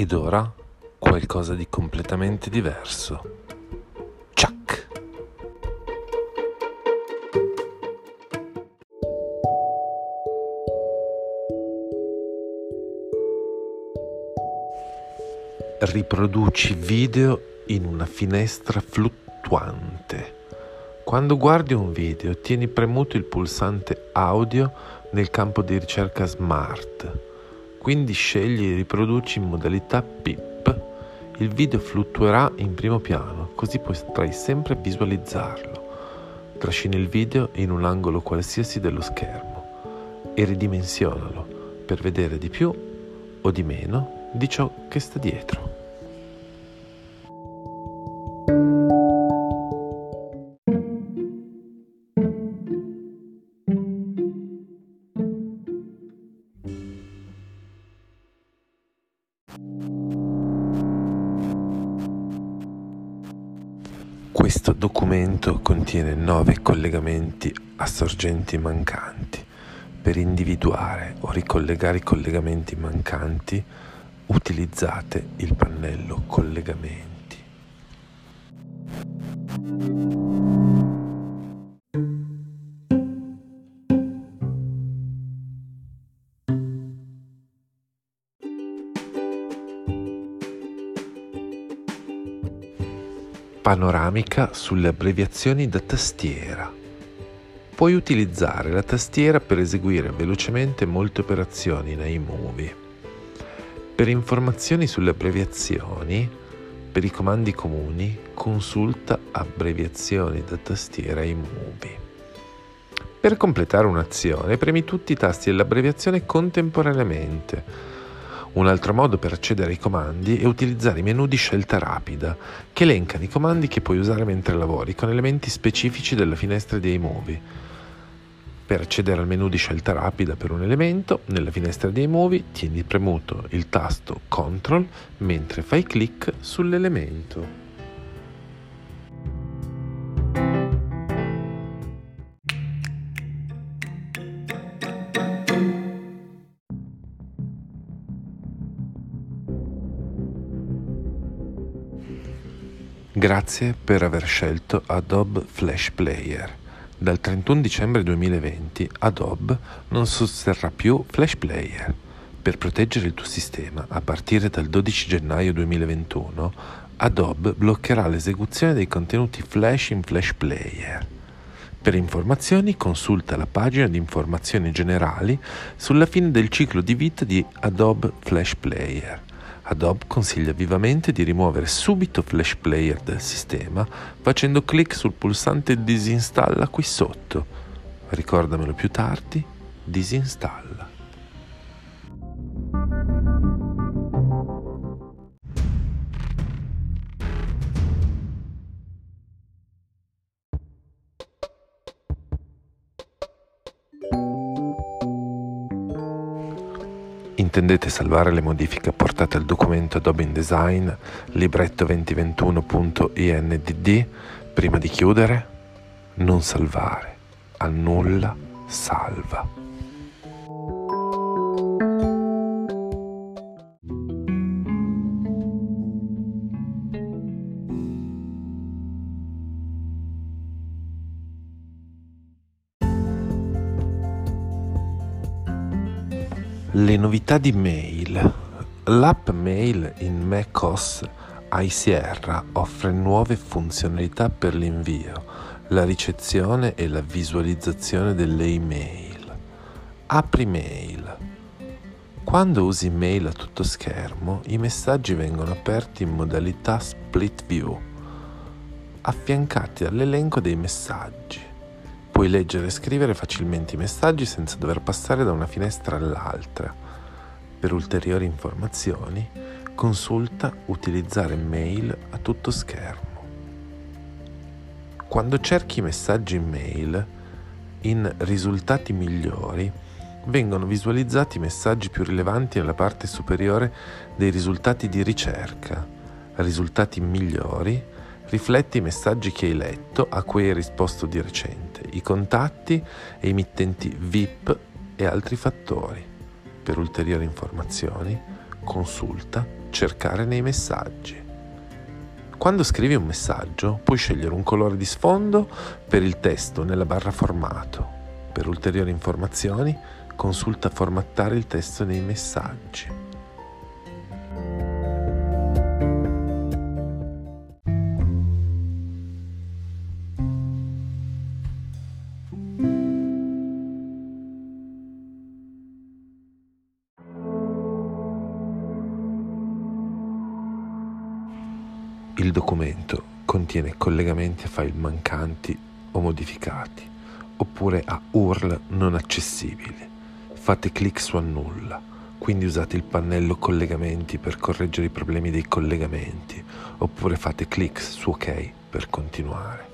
Ed ora qualcosa di completamente diverso. Ciak! Riproduci video in una finestra fluttuante. Quando guardi un video, tieni premuto il pulsante audio nel campo di ricerca Smart. Quindi scegli riproduci in modalità PIP. Il video fluttuerà in primo piano, così potrai sempre visualizzarlo. Trascina il video in un angolo qualsiasi dello schermo e ridimensionalo per vedere di più o di meno di ciò che sta dietro. Questo documento contiene nove collegamenti a sorgenti mancanti. Per individuare o ricollegare i collegamenti mancanti utilizzate il pannello collegamenti. Panoramica sulle abbreviazioni da tastiera. Puoi utilizzare la tastiera per eseguire velocemente molte operazioni in iMovie. Per informazioni sulle abbreviazioni, per i comandi comuni, consulta abbreviazioni da tastiera iMovie. Per completare un'azione, premi tutti i tasti dell'abbreviazione contemporaneamente un altro modo per accedere ai comandi è utilizzare i menu di scelta rapida, che elencano i comandi che puoi usare mentre lavori con elementi specifici della finestra di iMovie. Per accedere al menu di scelta rapida per un elemento, nella finestra di iMovie tieni premuto il tasto CTRL mentre fai clic sull'elemento. Grazie per aver scelto Adobe Flash Player. Dal 31 dicembre 2020 Adobe non sosterrà più Flash Player. Per proteggere il tuo sistema, a partire dal 12 gennaio 2021, Adobe bloccherà l'esecuzione dei contenuti Flash in Flash Player. Per informazioni consulta la pagina di informazioni generali sulla fine del ciclo di vita di Adobe Flash Player. Adobe consiglia vivamente di rimuovere subito Flash Player dal sistema facendo clic sul pulsante disinstalla qui sotto. Ricordamelo più tardi, disinstalla. Intendete salvare le modifiche apportate al documento Adobe InDesign libretto 2021.indd prima di chiudere? Non salvare, annulla, salva. Le novità di Mail. L'app Mail in macOS iSierra offre nuove funzionalità per l'invio, la ricezione e la visualizzazione delle email. Apri Mail. Quando usi Mail a tutto schermo, i messaggi vengono aperti in modalità Split View, affiancati all'elenco dei messaggi. Puoi leggere e scrivere facilmente i messaggi senza dover passare da una finestra all'altra. Per ulteriori informazioni, consulta Utilizzare mail a tutto schermo. Quando cerchi messaggi in mail, in Risultati migliori, vengono visualizzati i messaggi più rilevanti nella parte superiore dei risultati di ricerca. Risultati migliori rifletti i messaggi che hai letto a cui hai risposto di recente, i contatti e i mittenti VIP e altri fattori. Per ulteriori informazioni consulta, cercare nei messaggi. Quando scrivi un messaggio puoi scegliere un colore di sfondo per il testo nella barra formato. Per ulteriori informazioni consulta formattare il testo nei messaggi. Il documento contiene collegamenti a file mancanti o modificati, oppure a URL non accessibili. Fate clic su annulla, quindi usate il pannello collegamenti per correggere i problemi dei collegamenti, oppure fate clic su ok per continuare.